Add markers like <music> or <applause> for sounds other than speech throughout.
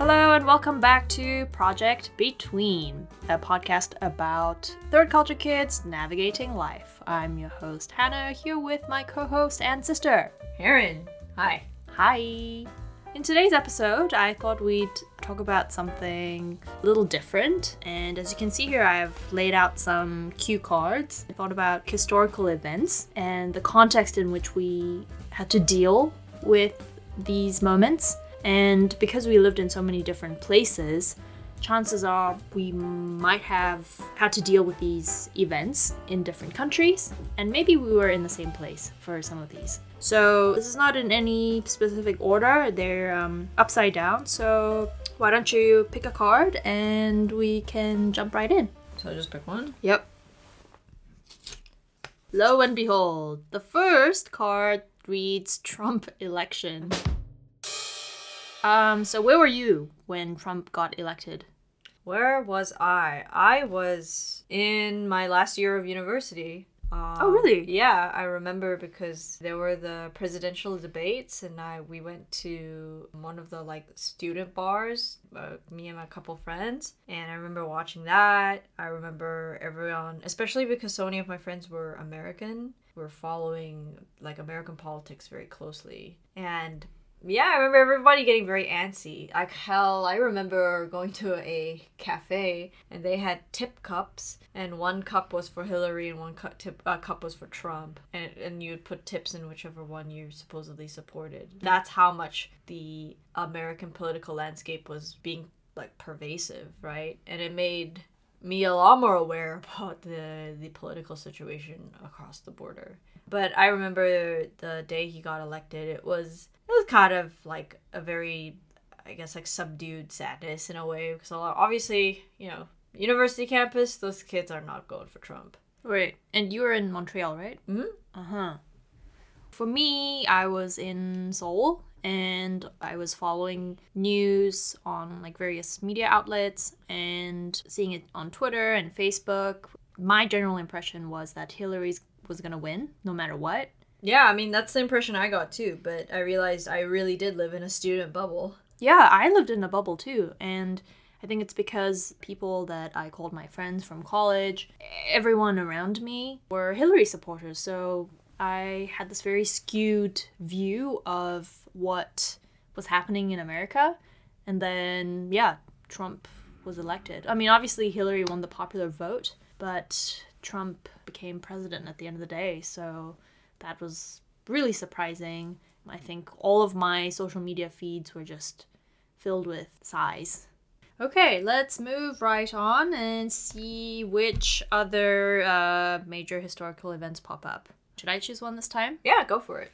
Hello, and welcome back to Project Between, a podcast about third culture kids navigating life. I'm your host, Hannah, here with my co host and sister, Erin. Hi. Hi. In today's episode, I thought we'd talk about something a little different. And as you can see here, I've laid out some cue cards. I thought about historical events and the context in which we had to deal with these moments. And because we lived in so many different places, chances are we might have had to deal with these events in different countries, and maybe we were in the same place for some of these. So, this is not in any specific order, they're um, upside down. So, why don't you pick a card and we can jump right in? So I just pick one. Yep. Lo and behold, the first card reads Trump election. Um, so where were you when Trump got elected? Where was I? I was in my last year of university. Um, Oh, really? Yeah, I remember because there were the presidential debates, and I we went to one of the like student bars. Uh, me and my couple friends, and I remember watching that. I remember everyone, especially because so many of my friends were American, were following like American politics very closely, and yeah, I remember everybody getting very antsy. Like hell, I remember going to a cafe and they had tip cups, and one cup was for Hillary and one cup tip uh, cup was for Trump, and and you'd put tips in whichever one you supposedly supported. That's how much the American political landscape was being like pervasive, right? And it made me a lot more aware about the the political situation across the border. But I remember the day he got elected, it was was kind of like a very I guess like subdued sadness in a way because a lot obviously, you know, university campus, those kids are not going for Trump. Right. And you were in Montreal, right? Mm-hmm. Uh huh. For me, I was in Seoul and I was following news on like various media outlets and seeing it on Twitter and Facebook. My general impression was that Hillary's was gonna win no matter what. Yeah, I mean that's the impression I got too, but I realized I really did live in a student bubble. Yeah, I lived in a bubble too, and I think it's because people that I called my friends from college, everyone around me were Hillary supporters. So I had this very skewed view of what was happening in America. And then, yeah, Trump was elected. I mean, obviously, Hillary won the popular vote, but Trump became president at the end of the day. So that was really surprising. I think all of my social media feeds were just filled with sighs. Okay, let's move right on and see which other uh, major historical events pop up. Should I choose one this time? Yeah, go for it.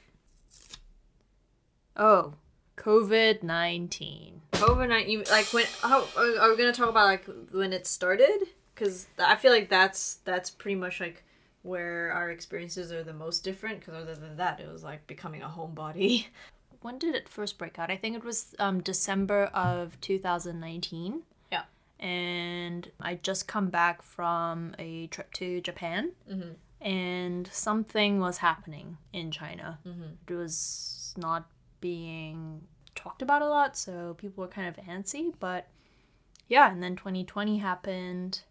Oh, COVID 19. COVID nineteen, like when how are are we gonna talk about like when it started? Because I feel like that's that's pretty much like where our experiences are the most different. Because other than that, it was like becoming a homebody. <laughs> When did it first break out? I think it was um, December of 2019. Yeah. And I just come back from a trip to Japan. Mhm. And something was happening in China. Mhm. It was not being talked about a lot, so people were kind of antsy. But yeah, and then 2020 happened.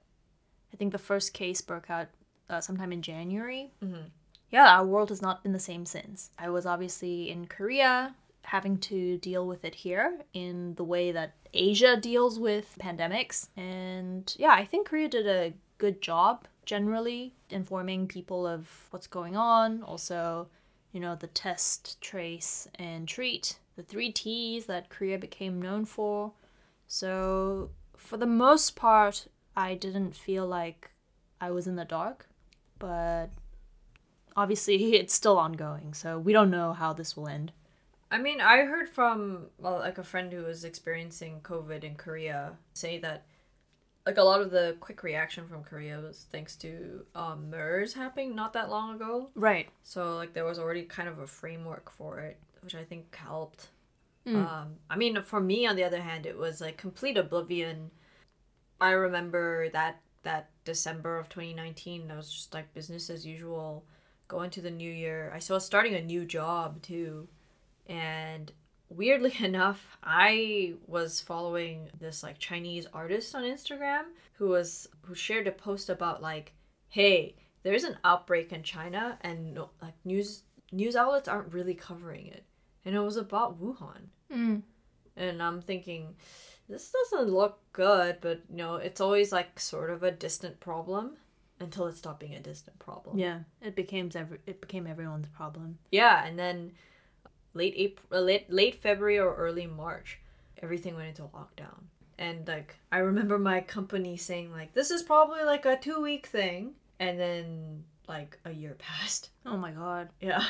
I think the first case broke out uh, sometime in January. Mhm. Yeah, our world has not been the same since. I was obviously in Korea, having to deal with it here in the way that Asia deals with pandemics. And yeah, I think Korea did a good job generally informing people of what's going on. Also, you know, the test, trace, and treat, the three T's that Korea became known for. So, for the most part, I didn't feel like I was in the dark, but obviously <laughs> it's still ongoing, so we don't know how this will end. I mean, I heard from well, like a friend who was experiencing COVID in Korea say that like a lot of the quick reaction from Korea was thanks to um, MERS happening not that long ago. Right. So like there was already kind of a framework for it, which I think helped. Mm. Um, I mean, for me, on the other hand, it was like complete oblivion. I remember that that December of 2019, that was just like business as usual. Going to the new year, I saw starting a new job too, and weirdly <laughs> enough, I was following this like Chinese artist on Instagram who was who shared a post about like, hey, there's an outbreak in China and no, like news news outlets aren't really covering it. And it was about Wuhan. Mm. And I'm thinking, this doesn't look good, but you know, it's always like sort of a distant problem until it stopped being a distant problem. Yeah, it became every it became everyone's problem. Yeah, and then late April, uh, late late February or early March, everything went into lockdown. And like I remember my company saying like this is probably like a 2 week thing and then like a year <laughs> passed. Oh my god. Yeah.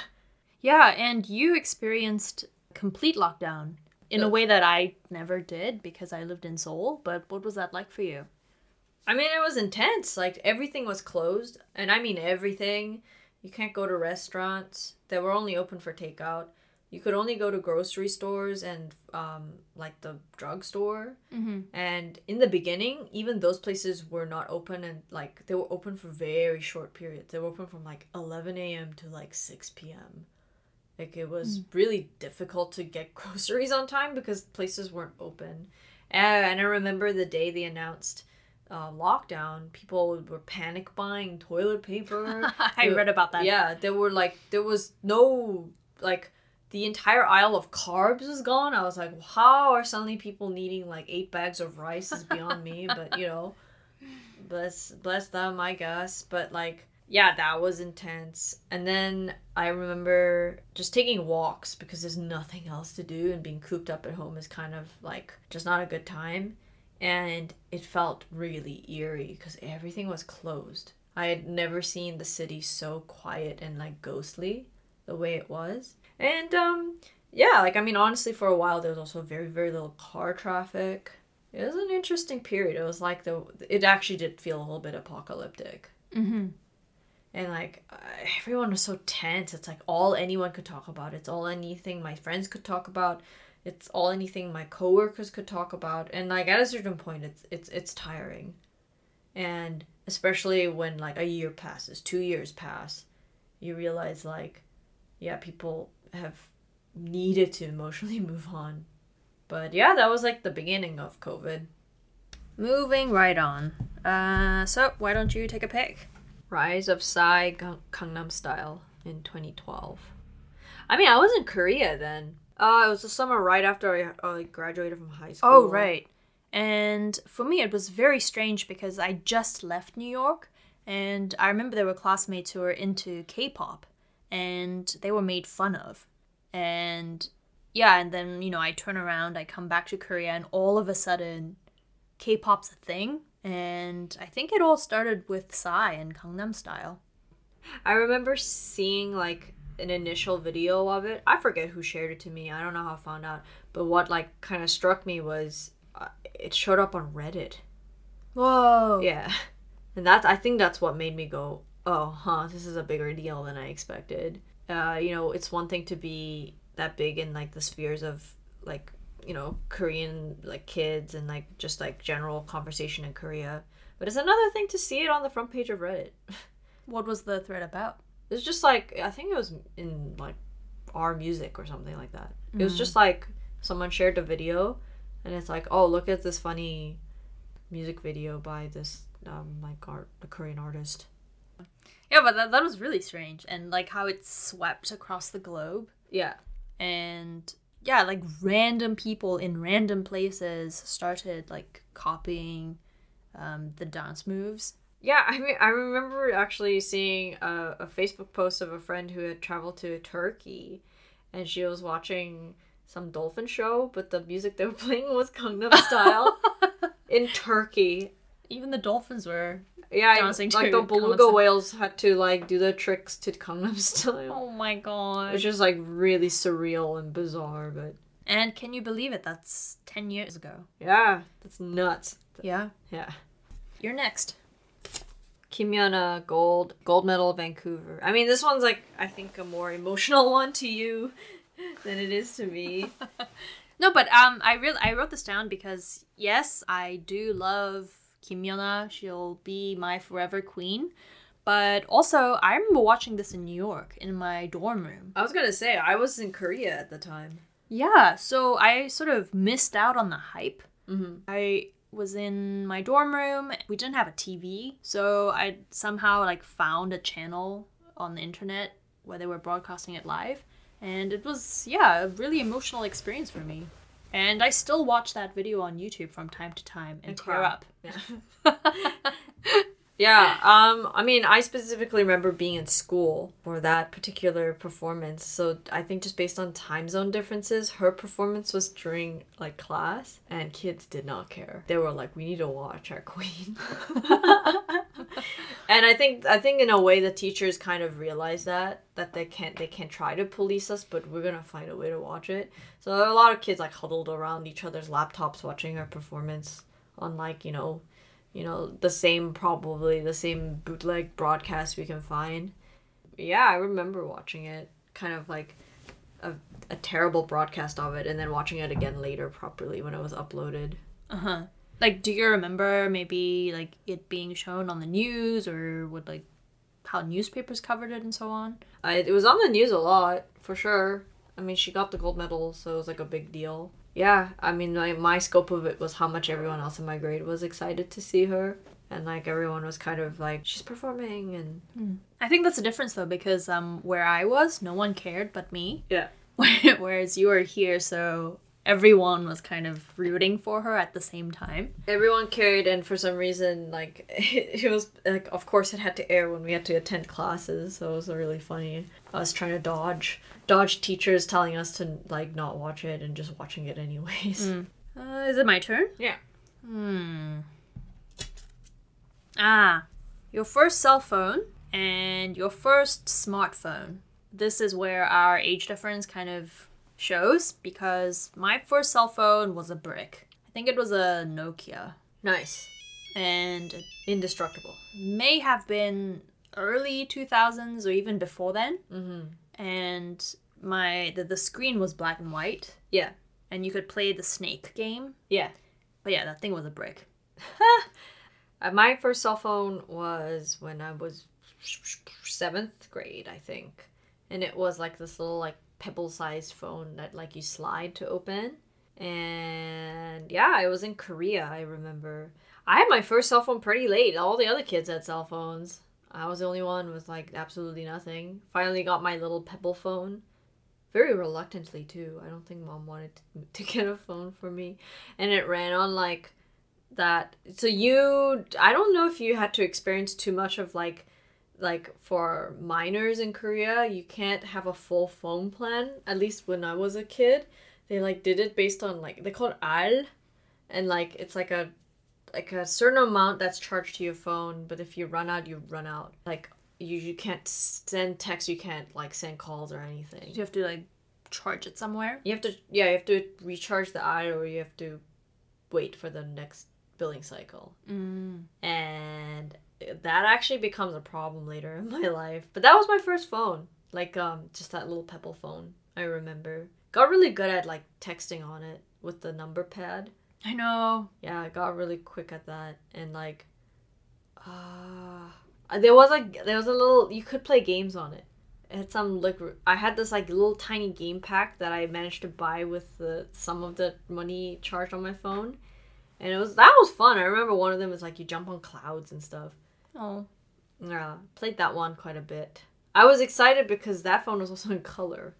Yeah, and you experienced complete lockdown in a way that I never did because I lived in Seoul, but what was that like for you? I mean, it was intense. Like everything was closed, and I mean everything. You can't go to restaurants. They were only open for takeout. You could only go to grocery stores and um, like the drugstore. Mm-hmm. And in the beginning, even those places were not open, and like they were open for very short periods. They were open from like eleven a.m. to like six p.m. Like it was really difficult to get <laughs> groceries on time because places weren't open. And, and I remember the day they announced uh, lockdown, people were panic buying toilet paper. <laughs> I read about that. Yeah, there were like there was no like the entire aisle of carbs was gone. I was like, how are suddenly people needing like eight bags of rice is beyond me. But you know, <laughs> bless bless them, I guess. But like, yeah, that was intense. And then I remember just taking walks because there's nothing else to do, and being cooped up at home is kind of like just not a good time. And it felt really eerie because everything was closed. I had never seen the city so quiet and like ghostly the way it was. And um yeah, like I mean honestly for a while there was also very very little car traffic. It was an interesting period. It was like the it actually did feel a little bit apocalyptic. Mm-hmm. And like uh, everyone was so tense. It's like all anyone could talk about. It's all anything my friends could talk about. It's all anything my coworkers could talk about. And like at a certain point it's it's it's tiring. And especially when like a year passes, 2 years pass, you realize like yeah, people have needed to emotionally <laughs> move on. But yeah, that was like the beginning of COVID. Moving right on. Uh, so why don't you take a pick? Rise of Psy Gang- Gangnam Style in 2012. I mean, I was in Korea then. Uh, it was the summer right after I uh, graduated from high school. Oh, right. And for me, it was very strange because I just left New York, and I remember there were classmates who were into K-pop, and they were made fun of. And yeah, and then you know I turn around, I come back to Korea, and all of a sudden, K-pop's a thing. And I think it all started with Psy and Gangnam Style. I remember seeing like an initial video of it. I forget who shared it to me. I don't know how I found out. But what like kind of struck me was uh, it showed up on Reddit. Whoa! Yeah. And that's I think that's what made me go, "Oh, huh, this is a bigger deal than I expected." Uh, you know, it's one thing to be that big in like the spheres of like, you know, Korean like kids and like just like general conversation in Korea. But it's another thing to see it on the front page of Reddit. <laughs> What was the thread about? It's just like I think it was in like r/music or something like that. It was just like someone shared a video and it's like, "Oh, look at this funny music video by this um like art a Korean artist." Yeah, but that, that was really strange, and like how it swept across the globe. Yeah. and yeah like random people in random places started like copying um, the dance moves Yeah, I mean, I remember actually seeing a, a Facebook post of a friend who had traveled to Turkey, and she was watching some dolphin show, but the music they were <laughs> playing was Gangnam Style <laughs> in Turkey. even the dolphins were Yeah, Dancing like the beluga Style. whales had to like do their tricks to Gangnam Style. oh my god It's just like really surreal and bizarre, but and can you believe it that's 10 years ago yeah, that's nuts. yeah Yeah. you're next Kim Yuna gold gold medal Vancouver. I mean, this one's like I think a more emotional <laughs> one to you than it is to me. <laughs> no but um i really i wrote this down because yes i do love kim Yuna. she'll be my forever queen but also i remember watching this in new york in my dorm room I was gonna say I was in Korea at the time. Yeah, so I sort of missed out on the hype. Mm-hmm. I was in my dorm room. We didn't have a TV, so I somehow like found a channel on the internet where they were broadcasting it live, and it was yeah, a really emotional experience for me. And I still watch that video on YouTube from time to time and, And tear cry. up. Yeah. <laughs> Yeah, um, I mean, I specifically remember being in school for that particular performance. So I think just based on time zone differences, her performance was during like class, and kids did not care. They were like, "We need to watch our queen." <laughs> and I think I think in a way the teachers kind of realized that that they can't they can't try to police us, but we're gonna find a way to watch it. So a lot of kids like huddled around each other's laptops watching her performance on like you know you know, the same probably the same bootleg broadcast we can find. Yeah, I remember watching it, kind of like a, a terrible broadcast of it, and then watching it again later properly when it was uploaded. Uh huh. Like, do you remember maybe like it being shown on the news or would like how newspapers covered it and so on? I, it was on the news a lot, for sure. I mean, she got the gold medal, so it was like a big deal. Yeah, I mean, my, my scope of it was how much everyone else in my grade was excited to see her. And like everyone was kind of like, she's performing, and I think that's a difference though because um where I was, no one cared but me. yeah. <laughs> Whereas you were here, so everyone was kind of rooting for her at the same time. everyone cared and for some reason like <laughs> it, was like of course it had to air when we had to attend classes so it was really funny was trying to dodge dodge teachers telling us to like not watch it and just watching it anyways Uh, is it my turn? yeah Hmm. Ah, your first cell phone and your first smartphone. This is where our age difference kind of shows because my first cell phone was a brick. I think it was a Nokia. nice And indestructible may have been early 2000s or even before then. mm-hmm. And my the, the screen was black and white. Yeah. And you could play the snake game. yeah. But yeah, that thing was a brick. <laughs> uh, my first cell phone was when i was seventh grade i think. And it was like this little like pebble sized phone that like you slide to open. And yeah i was in korea i remember. I had my first cell phone pretty late. All the other kids had cell phones i was the only one with like absolutely nothing. Finally got my little pebble phone. Very reluctantly too. I don't think mom wanted to, to get a phone for me. And it ran on like that so you i don't know if you had to experience too much of like like for minors in korea you can't have a full phone plan at least when i was a kid. They like did it based on like they call it al and like it's like a like a certain amount that's charged to your phone but if you run out you run out. Like you, you can't send text you can't like send calls or anything. You have to like charge it somewhere. you have to yeah you have to recharge the eye or you have to wait for the next billing cycle. Mm. and that actually becomes a problem later in <laughs> my life. But that was my first phone. Like um just that little pebble phone i remember. Got really good at like texting on it with the number pad I know. yeah i got really quick at that and like uh there was like there was a little you could play games on it. It had some like i had this like little tiny game pack that i managed to buy with the some of the money charged on my phone and it was that was fun. I remember one of them was like you jump on clouds and stuff. Oh. yeah played that one quite a bit. I was excited because that phone was also in color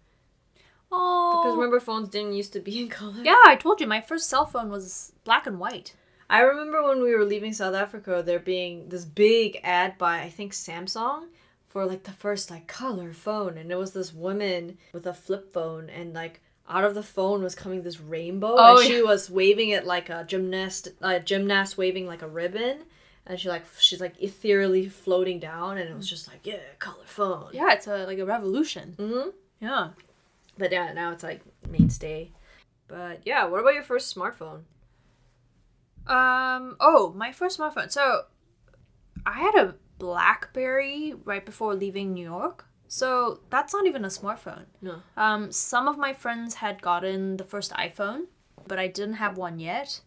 Oh. because remember phones didn't used to be in color yeah, I told you my first cell phone was black and white. I remember when we were leaving South Africa, there being this big ad by I think Samsung for like the first like color phone, and it was this woman with a flip phone, and like out of the phone was coming this rainbow, Oh, and she was waving it like a gymnast, a gymnast waving like a ribbon, and she like she's like ethereally floating down, and it was just like yeah, color phone. Yeah, it's a like a revolution. hmm Yeah. But yeah, now it's like mainstay. But yeah, what about your first smartphone? Um. Oh, my first smartphone. So, I had a BlackBerry right before leaving New York. So that's not even a smartphone. No. Um. Some of my friends had gotten the first iPhone, but I didn't have one yet.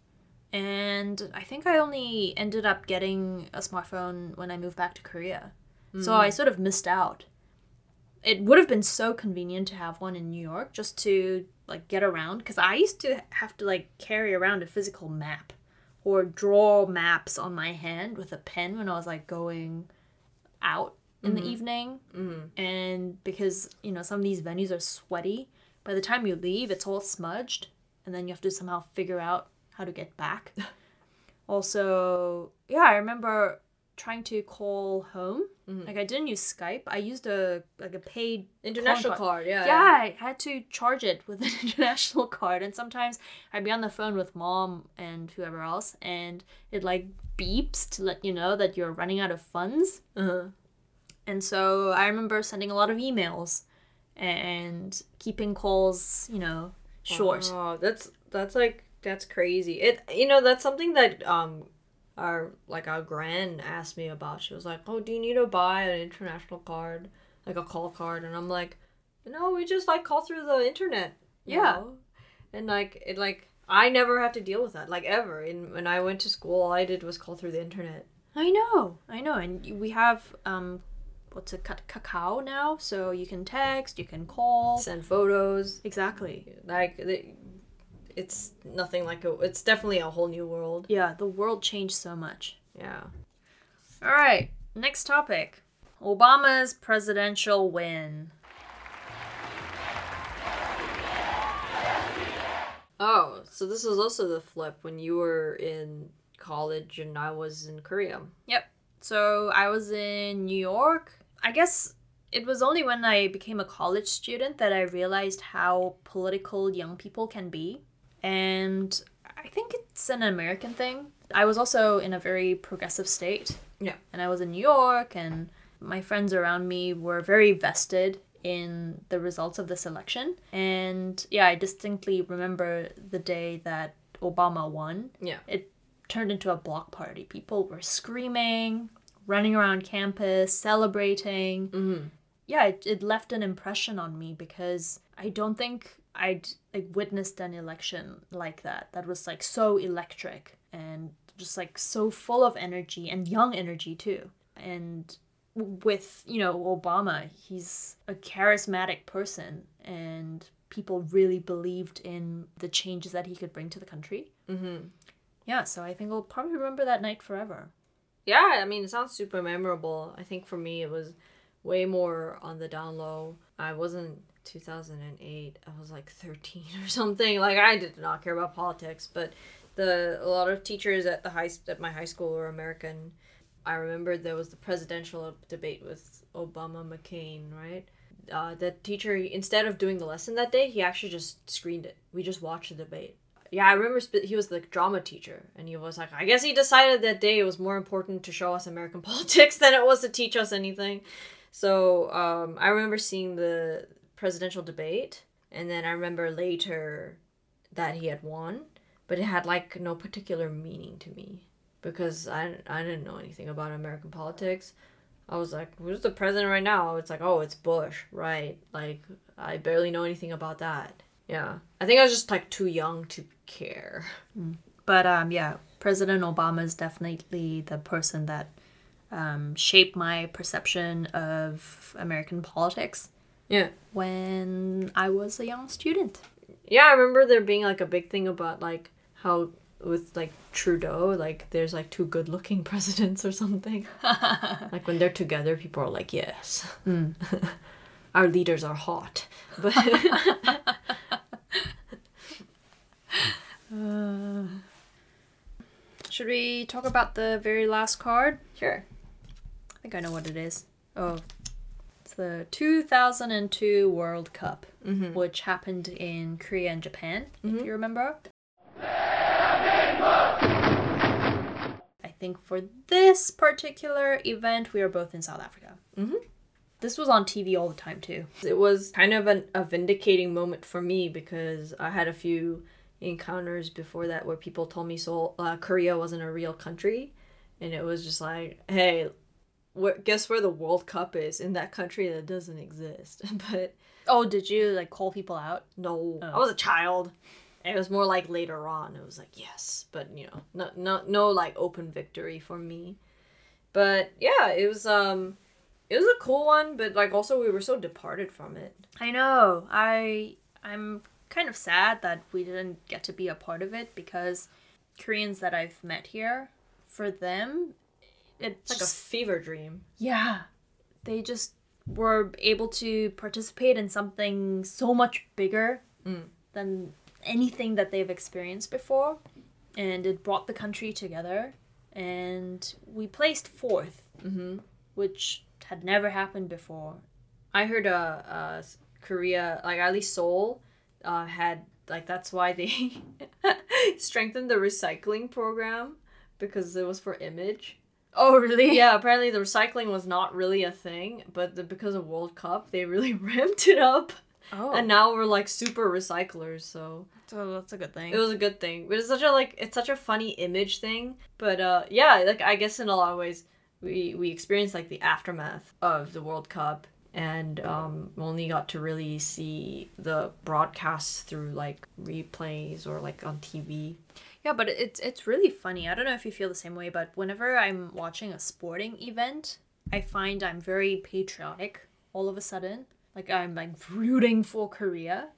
And I think I only ended up getting a smartphone when I moved back to Korea. So I sort of missed out. It would have been so convenient to have one in New York just to like get around because I used to have to like carry around a physical map or draw maps on my hand with a pen when I was like going out in the evening. Mm-hmm. And because, you know, some of these venues are sweaty, by the time you leave, it's all smudged. And then you have to somehow figure out how to get back. <laughs> also, yeah, I remember trying to call home. Mhm. Like I didn't use Skype. I used a like a paid International card. card, yeah. yeah, I had to charge it with an <laughs> international card, and sometimes I'd be on the phone with mom and whoever else, and it like beeps to let you know that you're running out of funds. Uh-huh. And so I remember sending a lot of emails and keeping calls, you know, short. Oh, that's that's like that's crazy. It you know that's something that um our like our gran asked me about. She was like, "Oh, do you need to buy an international card, like a call card?" And I'm like, "No, we just like call through the internet." Yeah. know? And like it like I never have to deal with that like ever. And when I went to school, all I did was call through the internet. I know, I know, and we have um, what's it, ca- Kakao now, so you can text, you can call. Send photos. Exactly. Like the- it's nothing like a. It's definitely a whole new world. Yeah, the world changed so much. Yeah. All right, next topic Obama's presidential win. Oh, so this was also the flip when you were in college and I was in Korea. Yep. So I was in New York. I guess it was only when I became a college student that I realized how political young people can be. And I think it's an American thing. I was also in a very progressive state. Yeah. And I was in New York, and my friends around me were very vested in the results of this election. And yeah, I distinctly remember the day that Obama won Yeah. it turned into a block party. People were screaming, running around campus, celebrating. Mm-hmm. Yeah, it, it left an impression on me because I don't think I'd like witnessed an election like that. That was like so electric and just like so full of energy and young energy too. And with, you know, Obama, he's a charismatic person and people really believed in the changes that he could bring to the country. Mm-hmm. Yeah, so I think I'll probably remember that night forever. Yeah, I mean, it sounds super memorable. I think for me, it was way more on the down low. I wasn't 2008. I was like 13 or something. Like I did not care about politics, but the a lot of teachers at the high at my high school were American. I remember there was the presidential debate with Obama McCain, right? Uh, the teacher instead of doing the lesson that day, he actually just screened it. We just watched the debate. Yeah, I remember sp- he was the drama teacher, and he was like, I guess he decided that day it was more important to show us American <laughs> politics than it was to teach us anything. So um, I remember seeing the presidential debate, and then I remember later that he had won, but it had like no particular meaning to me because I, I didn't know anything about American politics. I was like, who's the president right now? It's like, oh, it's Bush, right? Like, I barely know anything about that. Yeah. I think I was just like too young to care. But um, yeah, President Obama is definitely the person that um, shaped my perception of American politics Yeah. when I was a young student. Yeah, I remember there being like a big thing about like how with like Trudeau, like there's like two good looking <laughs> presidents or something. <laughs> like when they're together, people are like, yes. Mm. <laughs> Our leaders are hot. But Should we talk about the very last card? sure. I think I know what it is. Oh, the 2002 World Cup, Mhm. which happened in Korea and Japan, if you remember. I think for this particular event, we were both in South Africa. Mhm. This was on TV all the time, too. It was kind of an, a vindicating moment for me because I had a few encounters before that where people told me so uh, Korea wasn't a real country, and it was just like, hey, wh- guess where the World Cup is in that country that doesn't exist. <laughs> but Oh, did you like call people out? no, Oh. I was a child. It was more like later on. It was like yes, but you know, no, no, no, like open victory for me. But yeah, it was um, it was a cool one. But like also we were so departed from it. I know. I I'm kind of sad that we didn't get to be a part of it because Koreans that I've met here, for them, it's like a fever dream. yeah, they just were able to participate in something so much bigger than anything that they've experienced before, and it brought the country together. And we placed 4th which had never happened before. I heard uh, uh Korea like at least Seoul uh had like that's why they <laughs> strengthened the recycling program because it was for image. <laughs> Oh, really? Yeah, apparently the recycling was not really a thing, but the, because of World Cup, they really <laughs> ramped it up. Oh, And now we're like super recyclers, so so that's a good thing. it was a good thing. But it's such a like it's such a funny image thing. But uh yeah, like I guess in a lot of ways we we experienced like the aftermath of the World Cup and um only got to really see the broadcasts through like replays or like on TV. Yeah, but it's it's really funny. I don't know if you feel the same way, but whenever I'm watching a sporting event, I find I'm very patriotic all of a sudden. Like I'm like rooting for Korea.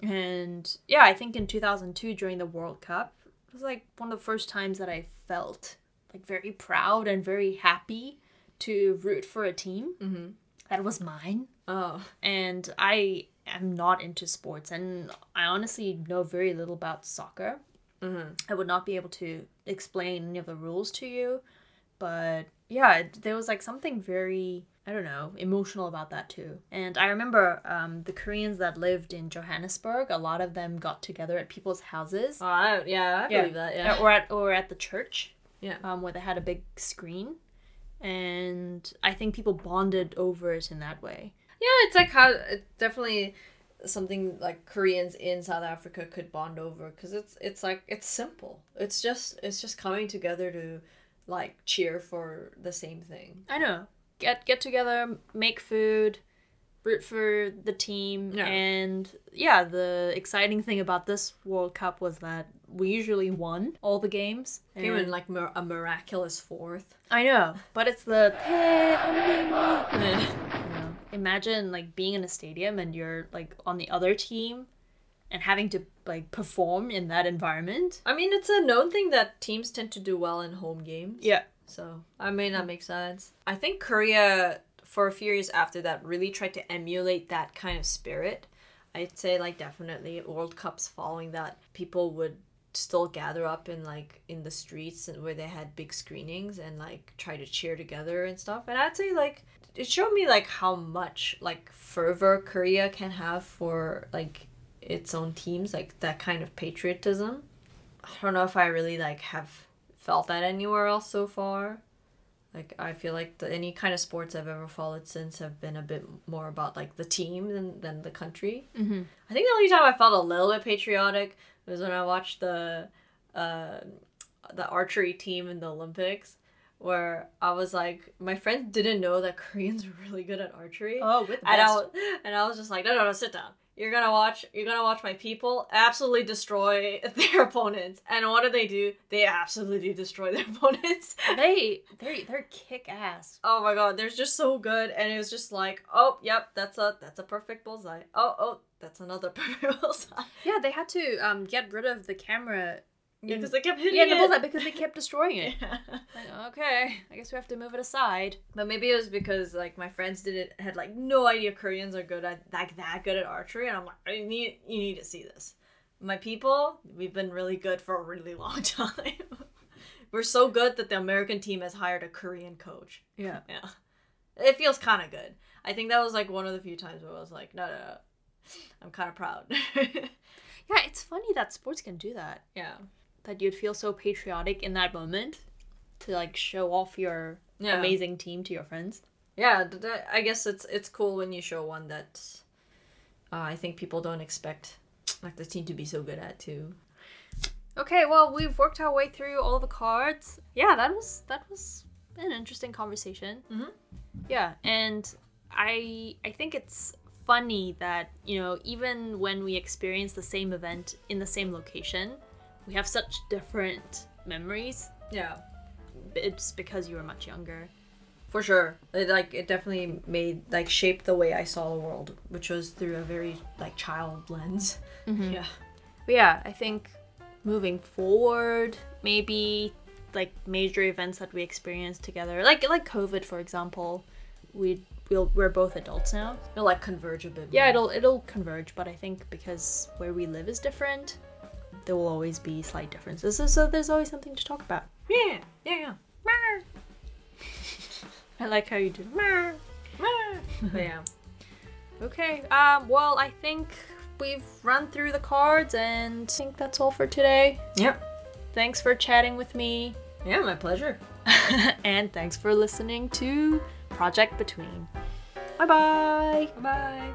And yeah, I think in 2002 during the World Cup, it was like one of the first times that I felt like very proud and very happy to root for a team Mhm. That was mine Oh. and I am not into sports, and I honestly know very little about soccer. Mhm. I would not be able to explain any of the rules to you, but yeah, there was like something very I don't know emotional about that too. And I remember um, the Koreans that lived in Johannesburg. A lot of them got together at people's houses, Oh, I, yeah, I Yeah. believe that. Yeah. or at or at the church, Yeah. um, where they had a big screen. And I think people bonded over it in that way. Yeah, it's like how it's definitely something like Koreans in South Africa could bond over because it's it's like it's simple. It's just it's just coming together to like cheer for the same thing. I know. Get get together, make food, root for the team, Yeah. and yeah, the exciting thing about this World Cup was that we usually won all the games. And- in like mir- a miraculous fourth. I know, but it's the <laughs> imagine like being in a stadium and you're like on the other team and having to like perform in that environment. I mean, it's a known thing that teams tend to do well in home games. Yeah. So I mean that makes sense. I think Korea for a few years after that really tried to emulate that kind of spirit. I'd say like definitely World Cups following that people would still gather up in like in the streets and where they had big screenings and like try to cheer together and stuff. And I'd say like it showed me like how much like fervor Korea can have for like its own teams, like that kind of patriotism. I don't know if I really like have felt that anywhere else so far. Like I feel like the, any kind of sports I've ever followed since have been a bit more about like the team than, than the country. Mm-hmm. I think the only time I felt a little bit patriotic was when I watched the uh, the archery team in the Olympics, where I was like, my friends didn't know that Koreans were really good at archery, Oh, with and I was, and I was just like, no, no, no, sit down. You're gonna watch. You're gonna watch my people absolutely destroy <laughs> their opponents. And what do they do? They absolutely destroy their <laughs> opponents. they they they're kick ass. Oh my god, they're just so good, and it was just like, oh, yep, that's a that's a perfect bullseye. Oh, oh, that's another <laughs> perfect bullseye. Yeah, they had to um get rid of the camera. Yeah, because they kept hitting yeah, the it. bullseye because they kept destroying it. <laughs> Yeah. Like, okay, I guess we have to move it aside. But maybe it was because like my friends didn't had like no idea Koreans are good at like that good at archery, and I'm like, I need you need to see this. My people, we've been really good for a really <laughs> long time. We're so good that the American team has hired a Korean coach. Yeah. <laughs> Yeah. It feels kind of good. I think that was like one of the few times where I was like, no, no, no. I'm kind of proud. Yeah, it's funny that sports can do that. yeah. That you'd feel so patriotic in that moment to like show off your Yeah. amazing team to your friends. Yeah, I guess it's it's cool when you show one that uh, I think people don't expect like the team to be so good at too. Okay, well, we've worked our way through all the cards. Yeah, that was that was an interesting conversation. Mhm. Yeah, and I I think it's funny that you know even when we experience the same event in the same location, we have such different memories. Yeah. It's because you were much younger. For sure. It, like it definitely made like shaped the way I saw the world, which was through a very like child lens. Mm-hmm. Yeah. But yeah, I think moving forward, maybe like major events that we experienced together, like like COVID, for example, we we'll, we're both adults now. It'll like converge a bit. Yeah, it'll it'll converge, but I think because where we live is different, there will always be slight differences. So, so there's always something to talk about. Yeah, yeah, yeah. <laughs> I like how you do. yeah. Okay. Um. Well, I think we've run through the cards, and I think that's all for today. Yep. Thanks for chatting with me, Yeah, my pleasure. <laughs> and thanks for listening to Project Between. Bye bye. Bye.